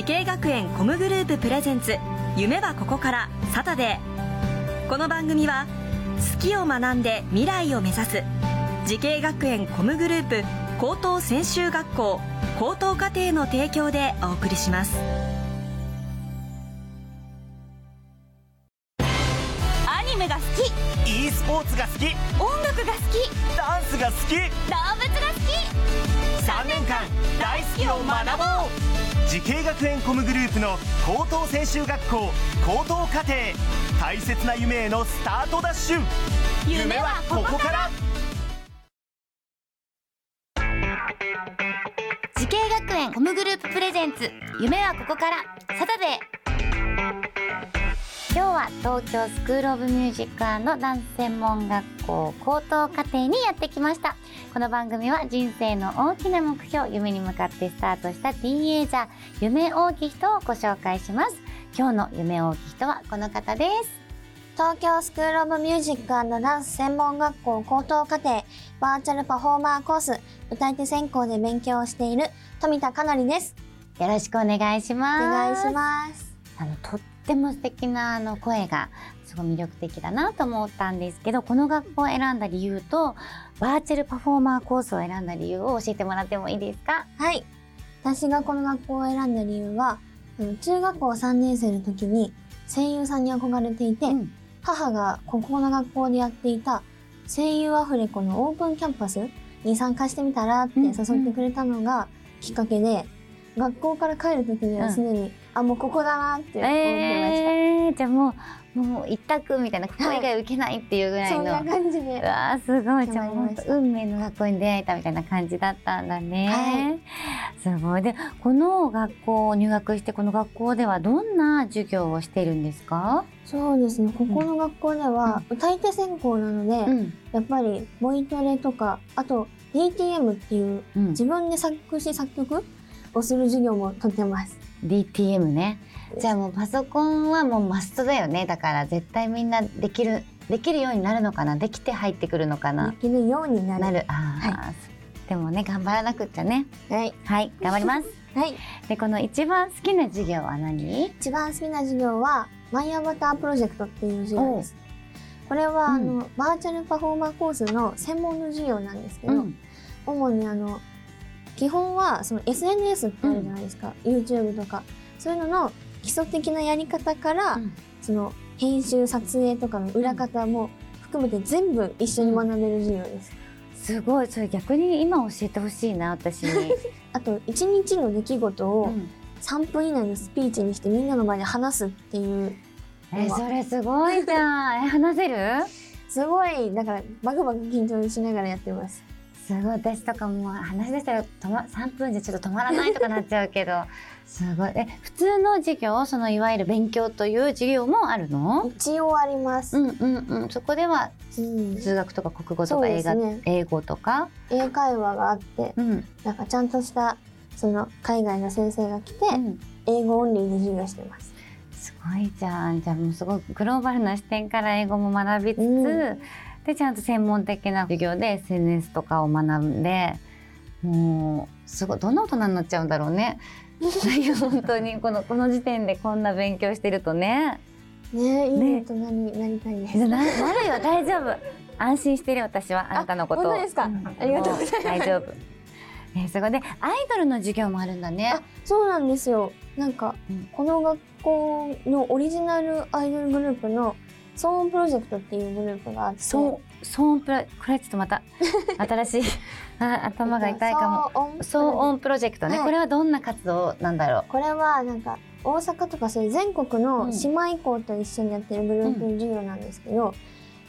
滋慶学園 COMグループプレゼンツ夢はここからサタデー。この番組は好きを学んで未来を目指す滋慶学園 COMグループ高等専修学校高等課程の提供でお送りします。アニメが好き。e スポーツが好き。音楽が好き。ダンスが好き。動物が好き。3年間大好きを学ぼう滋慶学園 COMグループの高等専修学校高等課程大切な夢へのスタートダッシュ。夢はここから。滋慶学園 COMグループプレゼンツ。夢はここから。サタデー。今日は東京スクールオブミュージックダンス専門学校高等課程にやってきましたこの番組は人生の大きな目標夢に向かってスタートしたティーンエイジャー夢大きい人をご紹介します今日の夢大きい人はこの方です東京スクールオブミュージックダンス専門学校高等課程バーチャルパフォーマーコース歌い手専攻で勉強をしている富田かなりです。よろしくお願いしおます願いします。あのとっても素敵なあの声がすごい魅力的だなと思ったんですけどこの学校を選んだ理由とバーチャルパフォーマーコースを選んだ理由を教えてもらってもいいですか？はい。私がこの学校を選んだ理由は、中学校3年生の時に声優さんに憧れていて、うん。母がここの学校でやっていた声優アフレコのオープンキャンパスに参加してみたらって誘ってくれたのがきっかけで、学校から帰る時にはすでに、あ、もうここだなって思ってました。えー、じゃあもうもう一択みたいなここ以外受けないっていうぐらいの、そんな感じで。う。わーすごい。じゃあ運命の学校に出会えたみたいな感じだったんだね、はい。すごい。でこの学校入学してこの学校ではどんな授業をしているんですか、そうですね。ここの学校では歌い手専攻なので、うん。やっぱりボイトレとか、あと DTM っていううん、自分で作詞作曲をする授業もとってます。DTM ね。じゃあもうパソコンはもうマストだよね。だから絶対みんなできるできるようになるのかな。できて入ってくるのかな。できるようになる。なる。あー、でもね頑張らなくっちゃね。はい。はい頑張ります。はい。でこの一番好きな授業は何？一番好きな授業は、マイアバタープロジェクトっていう授業です。これは、あの、バーチャルパフォーマーコースの専門の授業なんですけど、うん。主にあの、基本はその SNS ってあるじゃないですか。YouTube とか。そういうのの基礎的なやり方から、うん。その編集、撮影とかの裏方も含めて全部一緒に学べる授業です。すごい。それ逆に今教えてほしいな私に、あと、一日の出来事をうん。3分以内のスピーチにしてみんなの前で話すっていう、えそれすごいじゃん。え話せる？すごい、だからバクバク緊張しながらやってます。すごい私とかもう話し出したら止、ま、3分じゃちょっと止まらないとかなっちゃうけど。すごい。え普通の授業そのいわゆる勉強という授業もあるの？一応あります。うんうんうん。そこではうん。数学とか国語とか映画、ね英語とか、英会話があって、うん。なんかちゃんとした、その海外の先生が来て、うん、英語オンリーで授業してます。すごいじゃん。じゃあもうすごいグローバルな視点から英語も学びつつ、うんでちゃんと専門的な授業で SNS とかを学んでもうすごいどんな大人になっちゃうんだろうね。本当にこのこの時点でこんな勉強してるとね。ねいいね大人になりたいです。ななるよ大丈夫安心してる私はあなたのことを本当ですか？んありがとうございますも大丈夫。えすごいでアイドルの授業もあるんだねあ。そうなんですよ。なんか、うんこの学校のオリジナルアイドルグループのSO.ON project っていうグループがあって、 SO.ON プロこれちょっとまた 新しいあ頭が痛いかも。も。 SO.ON project。ね、はい。これはどんな活動なんだろこれはなんか大阪とかそういう全国のうん。姉妹校と一緒にやってるグループ授業なんですけど、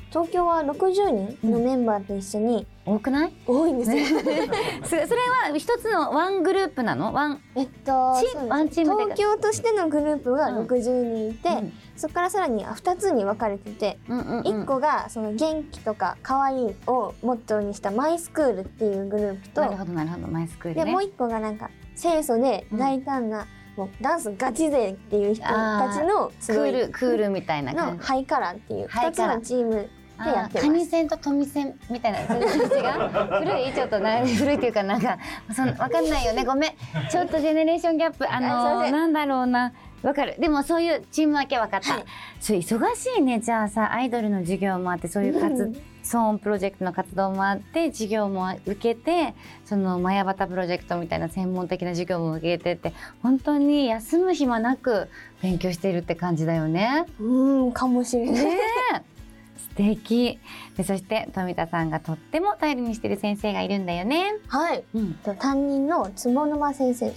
東京は60人のメンバーと一緒に、う多くない？多いんですよ。そそれは一つの one グループなの？ one、えっとワンチームで東京としてのグループがうん60人いて、うんそこからさらに2つに分かれてて、うんうんうん、1個がその元気とか可愛いをモットーにしたマイスクールっていうグループと、なるほどなるほどマイスクールね。でもう1個がなんか清楚で大胆な、もうダンスガチ勢っていう人たちのクールクールみたいなのハイカラーっていう2つのチームやってます。カニ線とトミ線みたいなそういう感じが古いちょっとな古いっていうかなんかそんわかんないよね。ごめん。ちょっとジェネレーションギャップあのなんだろうな。わかる。でもそういうチーム分けわかった、はい。そう忙しいね。じゃあさアイドルの授業もあってそういう活騒音プロジェクトの活動もあって授業も受けてそのマヤバタプロジェクトみたいな専門的な授業も受けてって本当に休む暇なく勉強してるって感じだよね。うんかもしれない、ねえ素敵。でそして富田さんがとっても頼りにしてる先生がいるんだよね。はい。うん、と担任の坪沼先生。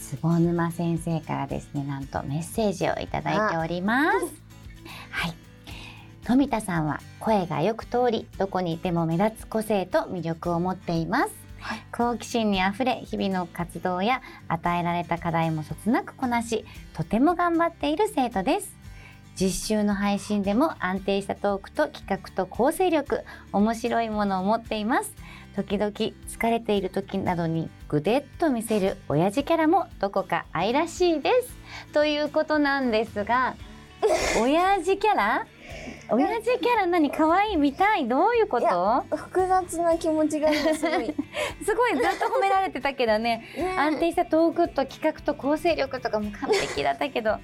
坪沼先生からですねなんとメッセージをいただいております。はい。富田さんは声がよく通りどこにいても目立つ個性と魅力を持っています。好奇心にあふれ日々の活動や与えられた課題もそつなくこなしとても頑張っている生徒です実習の配信でも安定したトークと企画と構成力面白いものを持っています。時々疲れている時などにぐでっと見せる親父キャラもどこか愛らしいです。ということなんですが 親父キャラ？親父キャラ何可愛い見たい？どういうこと？複雑な気持ちが今すごい。すごいずっと褒められてたけどね。ね安定したトークと企画と構成力とかも完璧だったけど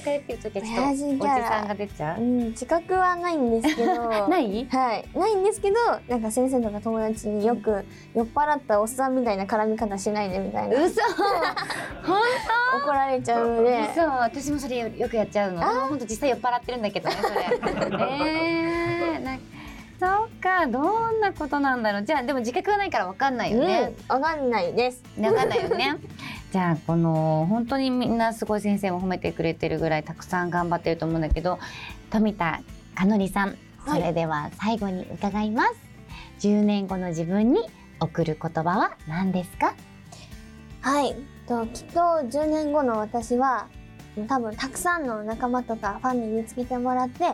疲れてる時はちょっとおじさんが出ちゃう？うん自覚はないんですけど ない？はい。ないんですけどなんか先生とか友達によく酔っ払ったおっさんみたいな絡み方しないでみたいな。嘘！本怒られちゃうの当で。嘘！私もそれよくやっちゃうの。本当実際酔っ払ってるんだけどねそれ。えー、なそっか。どんなことなんだろう。じゃあでも自覚がないからわかんないよね、うん、わかんないです。わかんないよね。じゃあこの本当にみんなすごい先生も褒めてくれてるぐらいたくさん頑張ってると思うんだけど富田かのりさんそれでは最後に伺います、10年後の自分に送る言葉は何ですか？はい。ときっと10年後の私は多分たくさんの仲間とかファンに見つけてもらって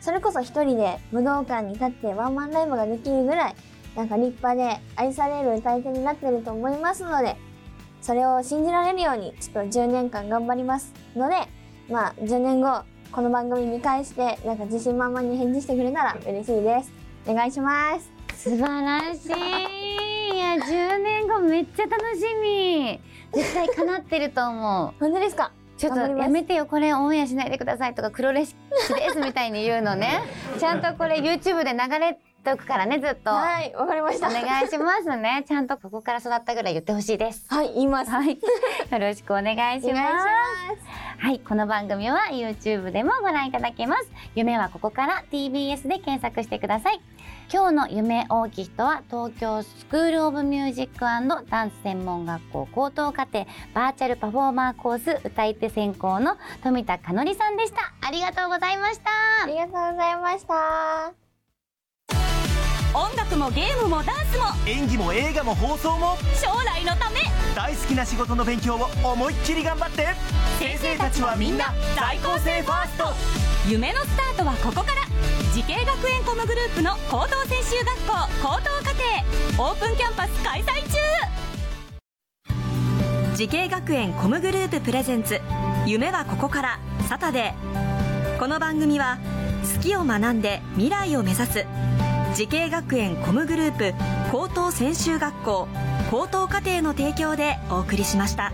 それこそ一人で武道館に立ってワンマンライブができるぐらいなんか立派で愛される歌い手になってると思いますのでそれを信じられるようにちょっと10年間頑張りますのでまあ10年後この番組見返してなんか自信満々に返事してくれたら嬉しいです。お願いします。素晴らしい。いや10年後めっちゃ楽しみ。絶対叶ってると思う。本当ですか？ちょっとやめてよ。これオンエアしないでくださいとか黒歴史ですみたいに言うのね。ちゃんとこれ YouTube で流れておくからねずっと。はいわかりました。お願いしますね。ちゃんとここから育ったぐらい言ってほしいです。はい言います。はい。よろしくお願いします。ます。はいこの番組は YouTube でもご覧いただけます。夢はここから TBS で検索してください。今日の夢大きい人は東京スクールオブミュージックダンス専門学校高等課程バーチャルパフォーマーコース歌い手専攻の富田かのりさんでした。ありがとうございました。ありがとうございました音楽もゲームもダンスも。演技も映画も放送も。将来のため。大好きな仕事の勉強を思いっきり頑張って。先生たちはみんな在校生ファースト。夢のスタートはここから。滋慶学園 COMグループの高等専修学校高等課程オープンキャンパス開催中。滋慶学園 COMグループプレゼンツ。夢はここから。サタデー。この番組は好きを学んで未来を目指す滋慶学園 COMグループ高等専修学校高等課程の提供でお送りしました。